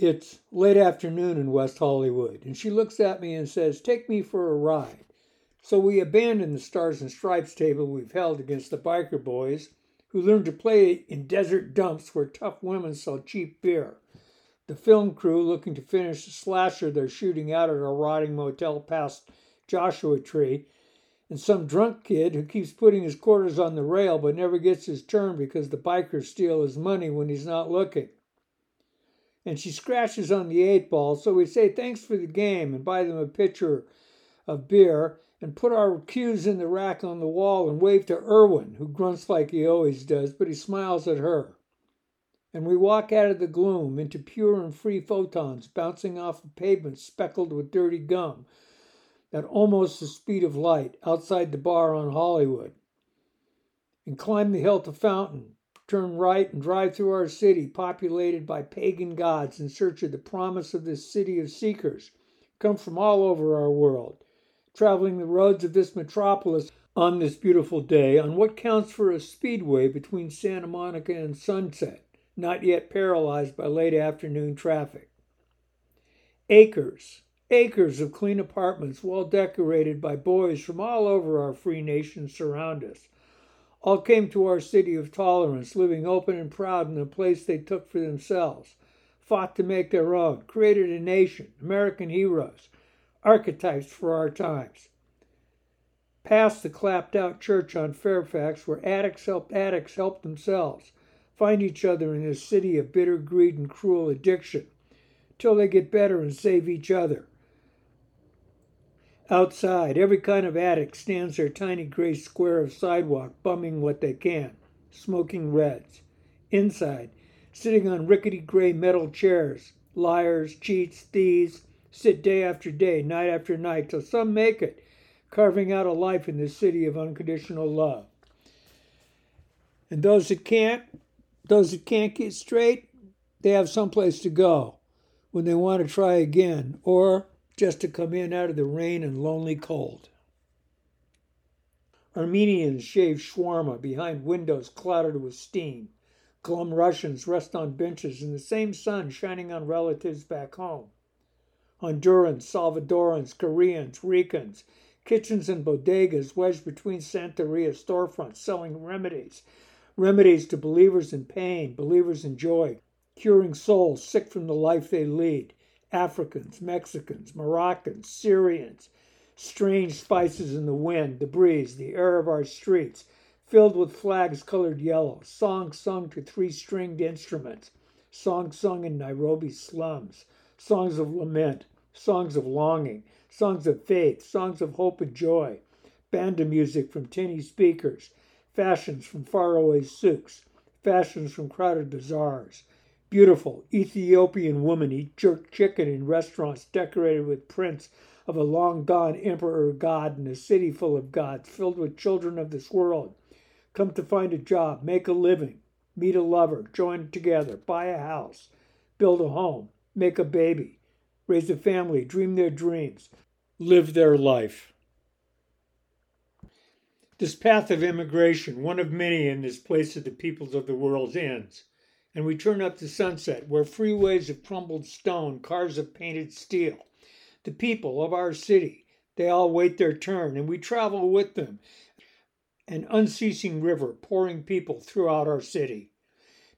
It's late afternoon in West Hollywood, and she looks at me and says, Take me for a ride. So we abandon the Stars and Stripes table we've held against the biker boys who learn to play in desert dumps where tough women sell cheap beer. The film crew looking to finish the slasher they're shooting out at a rotting motel past Joshua Tree, and some drunk kid who keeps putting his quarters on the rail but never gets his turn because the bikers steal his money when he's not looking. And she scratches on the eight ball, so we say thanks for the game and buy them a pitcher of beer and put our cues in the rack on the wall and wave to Irwin, who grunts like he always does, but he smiles at her. And we walk out of the gloom into pure and free photons bouncing off the pavement speckled with dirty gum at almost the speed of light outside the bar on Hollywood. And climb the hill to Fountain, turn right and drive through our city populated by pagan gods in search of the promise of this city of seekers, come from all over our world traveling the roads of this metropolis on this beautiful day on what counts for a speedway between Santa Monica and Sunset, not yet paralyzed by late afternoon traffic. Acres, acres of clean apartments well decorated by boys from all over our free nation surround us. All came to our city of tolerance, living open and proud in the place they took for themselves, fought to make their own, created a nation, American heroes, archetypes for our times. Past the clapped out church on Fairfax, where addicts help addicts help themselves, find each other in this city of bitter greed and cruel addiction, till they get better and save each other. Outside, every kind of addict stands their tiny gray square of sidewalk, bumming what they can, smoking reds. Inside, sitting on rickety gray metal chairs, liars, cheats, thieves, sit day after day, night after night, till some make it, carving out a life in this city of unconditional love. And those that can't, those that can't get straight, they have someplace to go when they want to try again, or just to come in out of the rain and lonely cold. Armenians shave shawarma behind windows clouded with steam. Glum Russians rest on benches in the same sun shining on relatives back home. Hondurans, Salvadorans, Koreans, Ricans, kitchens and bodegas wedged between Santeria storefronts selling remedies, remedies to believers in pain, believers in joy, curing souls sick from the life they lead. Africans, Mexicans, Moroccans, Syrians, strange spices in the wind, the breeze, the air of our streets, filled with flags colored yellow, songs sung to three stringed instruments, songs sung in Nairobi slums, songs of lament, songs of longing, songs of faith, songs of hope and joy, banda music from tinny speakers, fashions from faraway souks, fashions from crowded bazaars. Beautiful Ethiopian woman eat jerk chicken in restaurants decorated with prints of a long gone emperor god in a city full of gods filled with children of this world. Come to find a job, make a living, meet a lover, join together, buy a house, build a home, make a baby, raise a family, dream their dreams, live their life. This path of immigration, one of many in this place of the peoples of the world, ends, and we turn up to sunset, where freeways of crumbled stone, cars of painted steel. The people of our city, they all wait their turn, and we travel with them. An unceasing river pouring people throughout our city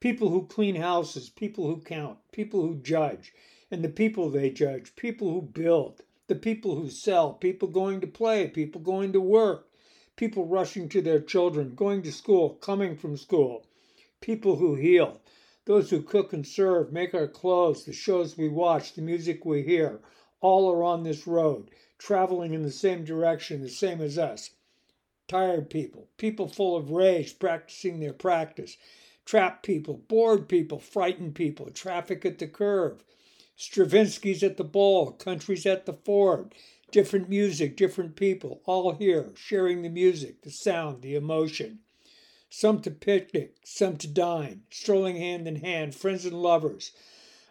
people who clean houses, people who count, people who judge, and the people they judge, people who build, the people who sell, people going to play, people going to work, people rushing to their children, going to school, coming from school, people who heal, those who cook and serve, make our clothes, the shows we watch, the music we hear, all are on this road, traveling in the same direction, the same as us. Tired people, people full of rage, practicing their practice, trapped people, bored people, frightened people, traffic at the curve, Stravinsky's at the ball, countries at the ford, different music, different people, all here, sharing the music, the sound, the emotion. Some to picnic, some to dine, strolling hand in hand, friends and lovers.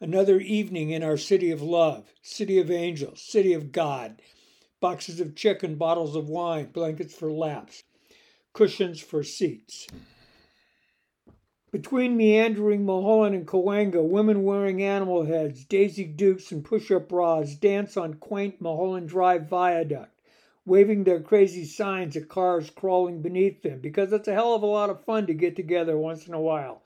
Another evening in our city of love, city of angels, city of God. Boxes of chicken, bottles of wine, blankets for laps, cushions for seats. Between meandering Mulholland and Cahuenga, women wearing animal heads, Daisy Dukes, and push up bras dance on quaint Mulholland Drive viaduct, waving their crazy signs at cars crawling beneath them because it's a hell of a lot of fun to get together once in a while,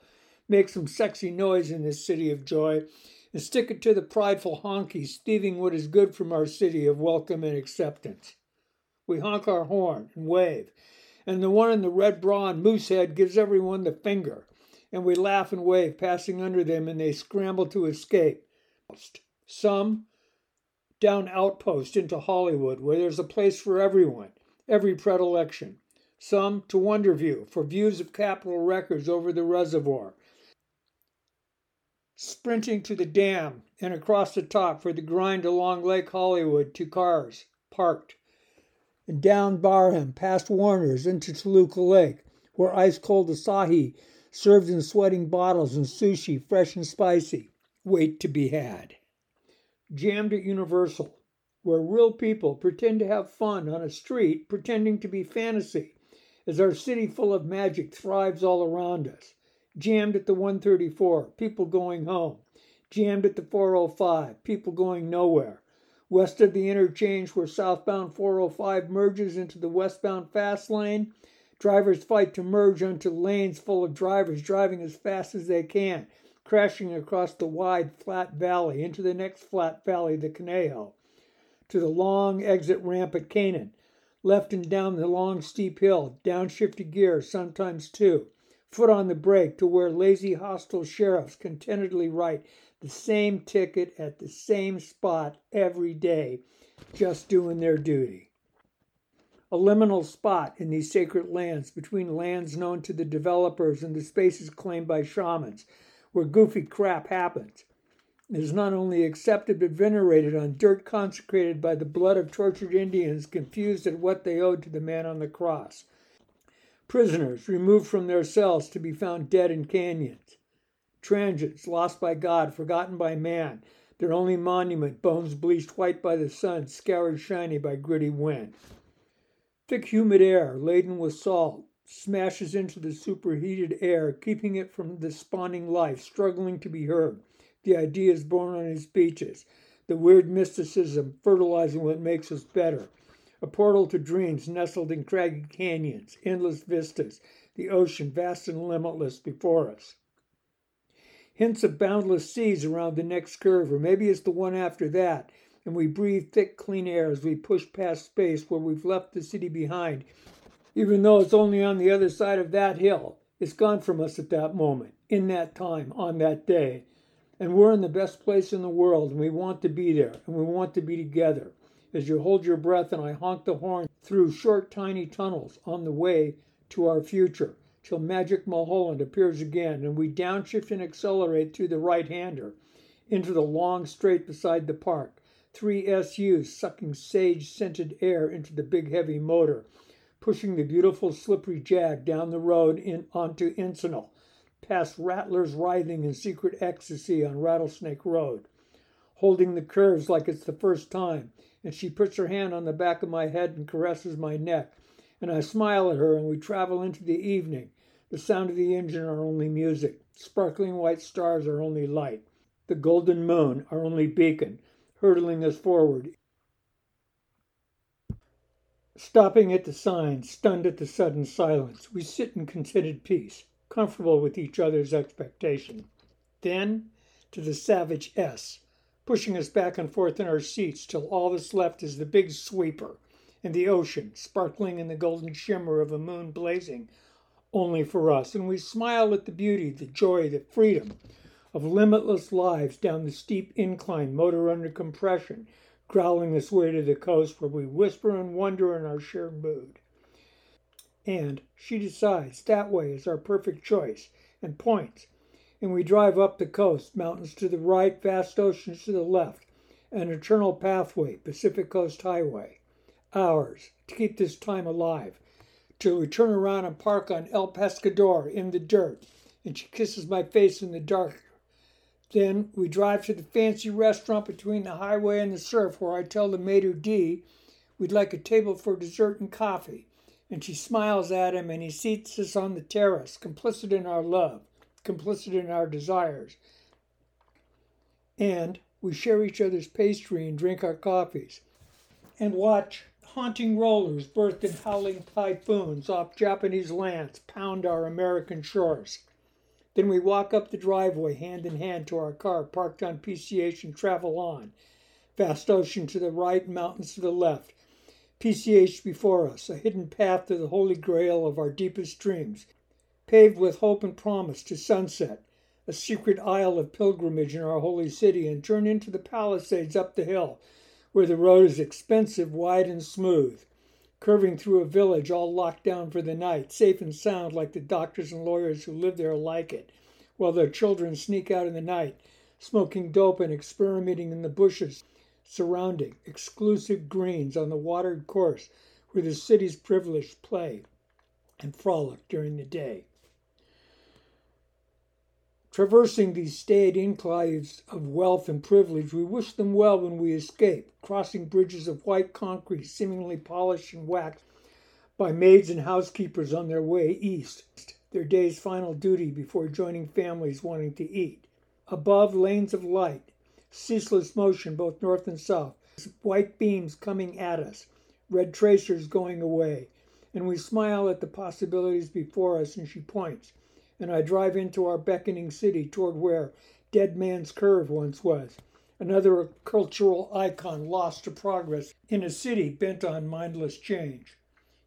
make some sexy noise in this city of joy, and stick it to the prideful honkies thieving what is good from our city of welcome and acceptance. We honk our horn and wave, and the one in the red bra and moose head gives everyone the finger and we laugh and wave, passing under them, and they scramble to escape. Some down Outpost into Hollywood, where there's a place for everyone, every predilection. Some to Wonderview for views of Capitol records over the reservoir. Sprinting to the dam and across the top for the grind along Lake Hollywood to cars parked. And down Barham past Warner's into Toluca Lake, where ice cold Asahi served in sweating bottles and sushi, fresh and spicy, wait to be had. Jammed at Universal, where real people pretend to have fun on a street pretending to be fantasy, as our city full of magic thrives all around us. Jammed at the 134, people going home. Jammed at the 405, people going nowhere. West of the interchange where southbound 405 merges into the westbound fast lane, Drivers fight to merge onto lanes full of drivers driving as fast as they can, crashing across the wide, flat valley into the next flat valley, the Conejo, to the long exit ramp at Kanan, left and down the long, steep hill, downshifted gear, sometimes two, foot on the brake to where lazy, hostile sheriffs contentedly write the same ticket at the same spot every day, just doing their duty. A liminal spot in these sacred lands between lands known to the developers and the spaces claimed by shamans, where goofy crap happens. It is not only accepted but venerated on dirt consecrated by the blood of tortured Indians confused at what they owed to the man on the cross. Prisoners removed from their cells to be found dead in canyons. Transients lost by God, forgotten by man, their only monument, bones bleached white by the sun, scoured shiny by gritty wind. Thick, humid air, laden with salt, smashes into the superheated air, keeping it from the spawning life, struggling to be heard. The ideas born on its beaches, the weird mysticism fertilizing what makes us better. A portal to dreams nestled in craggy canyons, endless vistas, the ocean vast and limitless before us. Hints of boundless seas around the next curve, or maybe it's the one after that, and we breathe thick, clean air as we push past space where we've left the city behind, even though it's only on the other side of that hill. It's gone from us at that moment, in that time, on that day. And we're in the best place in the world, and we want to be there, and we want to be together. As you hold your breath and I honk the horn through short, tiny tunnels on the way to our future, till magic Mulholland appears again, and we downshift and accelerate through the right hander into the long straight beside the park three SUs sucking sage scented air into the big heavy motor, pushing the beautiful slippery jag down the road in, onto Encinal, past rattlers writhing in secret ecstasy on Rattlesnake Road, holding the curves like it's the first time, and she puts her hand on the back of my head and caresses my neck, and I smile at her, and we travel into the evening. The sound of the engine are only music. Sparkling white stars are only light. The golden moon our only beacon hurtling us forward. Stopping at the sign, stunned at the sudden silence, we sit in contented peace, comfortable with each other's expectation. Then to the savage S, pushing us back and forth in our seats till all that's left is the big sweeper and the ocean, sparkling in the golden shimmer of a moon blazing only for us. And we smile at the beauty, the joy, the freedom of limitless lives down the steep incline, motor under compression, growling its way to the coast where we whisper and wonder in our shared mood. And she decides that way is our perfect choice and points. And we drive up the coast, mountains to the right, vast oceans to the left, an eternal pathway, Pacific Coast Highway. Ours, to keep this time alive, till we turn around and park on El Pescador in the dirt, and she kisses my face in the dark then we drive to the fancy restaurant between the highway and the surf where I tell the maitre d' we'd like a table for dessert and coffee. And she smiles at him and he seats us on the terrace, complicit in our love, complicit in our desires. And we share each other's pastry and drink our coffees and watch haunting rollers birthed in howling typhoons off Japanese lands pound our American shores. Then we walk up the driveway hand in hand to our car parked on PCH and travel on. Vast ocean to the right, mountains to the left. PCH before us, a hidden path to the holy grail of our deepest dreams, paved with hope and promise to sunset, a secret aisle of pilgrimage in our holy city, and turn into the palisades up the hill where the road is expensive, wide, and smooth, curving through a village all locked down for the night, safe and sound like the doctors and lawyers who live there like it, while their children sneak out in the night, smoking dope and experimenting in the bushes surrounding exclusive greens on the watered course where the city's privileged play and frolic during the day. Traversing these staid enclaves of wealth and privilege, we wish them well when we escape, crossing bridges of white concrete, seemingly polished and waxed by maids and housekeepers on their way east, their day's final duty before joining families wanting to eat. Above, lanes of light, ceaseless motion both north and south, white beams coming at us, red tracers going away, and we smile at the possibilities before us, and she points and I drive into our beckoning city toward where Dead Man's Curve once was, another cultural icon lost to progress in a city bent on mindless change.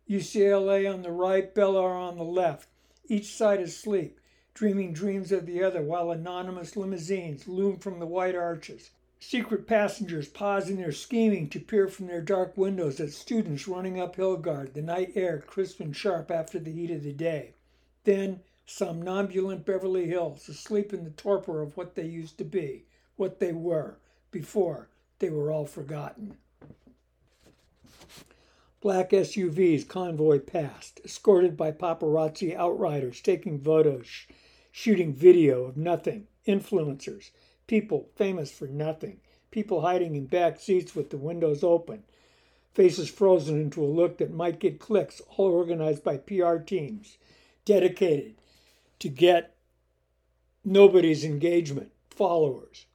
UCLA on the right, Bel Air on the left, each side asleep, dreaming dreams of the other while anonymous limousines loom from the white arches. Secret passengers pause in their scheming to peer from their dark windows at students running up Hilgard, the night air crisp and sharp after the heat of the day. Then, somnambulant Beverly Hills, asleep in the torpor of what they used to be, what they were, before they were all forgotten. Black SUVs convoy past, escorted by paparazzi outriders taking photos, sh- shooting video of nothing, influencers, people famous for nothing, people hiding in back seats with the windows open, faces frozen into a look that might get clicks, all organized by PR teams, dedicated to get nobody's engagement, followers.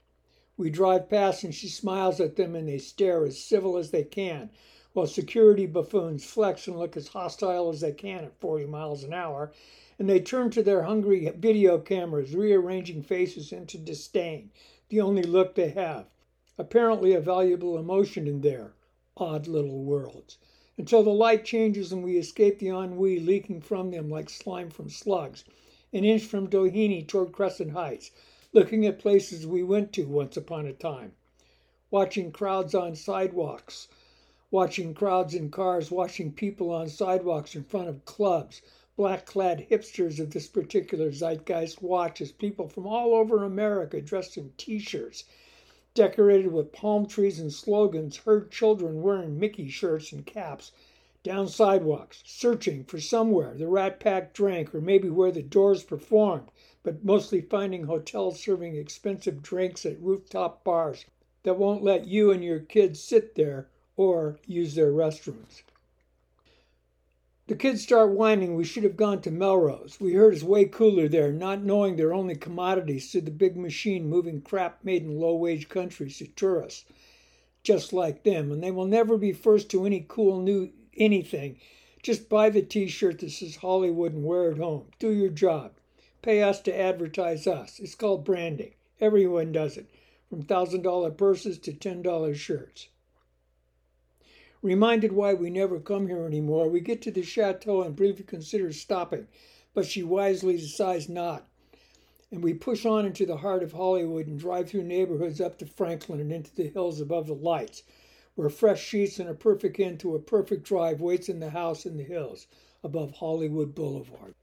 We drive past and she smiles at them and they stare as civil as they can, while security buffoons flex and look as hostile as they can at 40 miles an hour, and they turn to their hungry video cameras, rearranging faces into disdain, the only look they have. Apparently, a valuable emotion in their odd little worlds. Until the light changes and we escape the ennui leaking from them like slime from slugs an inch from Doheny toward Crescent Heights, looking at places we went to once upon a time, watching crowds on sidewalks, watching crowds in cars, watching people on sidewalks in front of clubs. Black clad hipsters of this particular zeitgeist watch as people from all over America dressed in t shirts, decorated with palm trees and slogans, heard children wearing Mickey shirts and caps down sidewalks, searching for somewhere the Rat Pack drank or maybe where the Doors performed, but mostly finding hotels serving expensive drinks at rooftop bars that won't let you and your kids sit there or use their restrooms. The kids start whining we should have gone to Melrose. We heard it's way cooler there, not knowing they're only commodities to the big machine moving crap made in low wage countries to tourists, just like them, and they will never be first to any cool new anything. Just buy the t shirt that says Hollywood and wear it home. Do your job. Pay us to advertise us. It's called branding. Everyone does it, from $1,000 purses to $10 shirts. Reminded why we never come here anymore, we get to the chateau and briefly consider stopping, but she wisely decides not. And we push on into the heart of Hollywood and drive through neighborhoods up to Franklin and into the hills above the lights where fresh sheets and a perfect end to a perfect drive waits in the house in the hills above Hollywood Boulevard.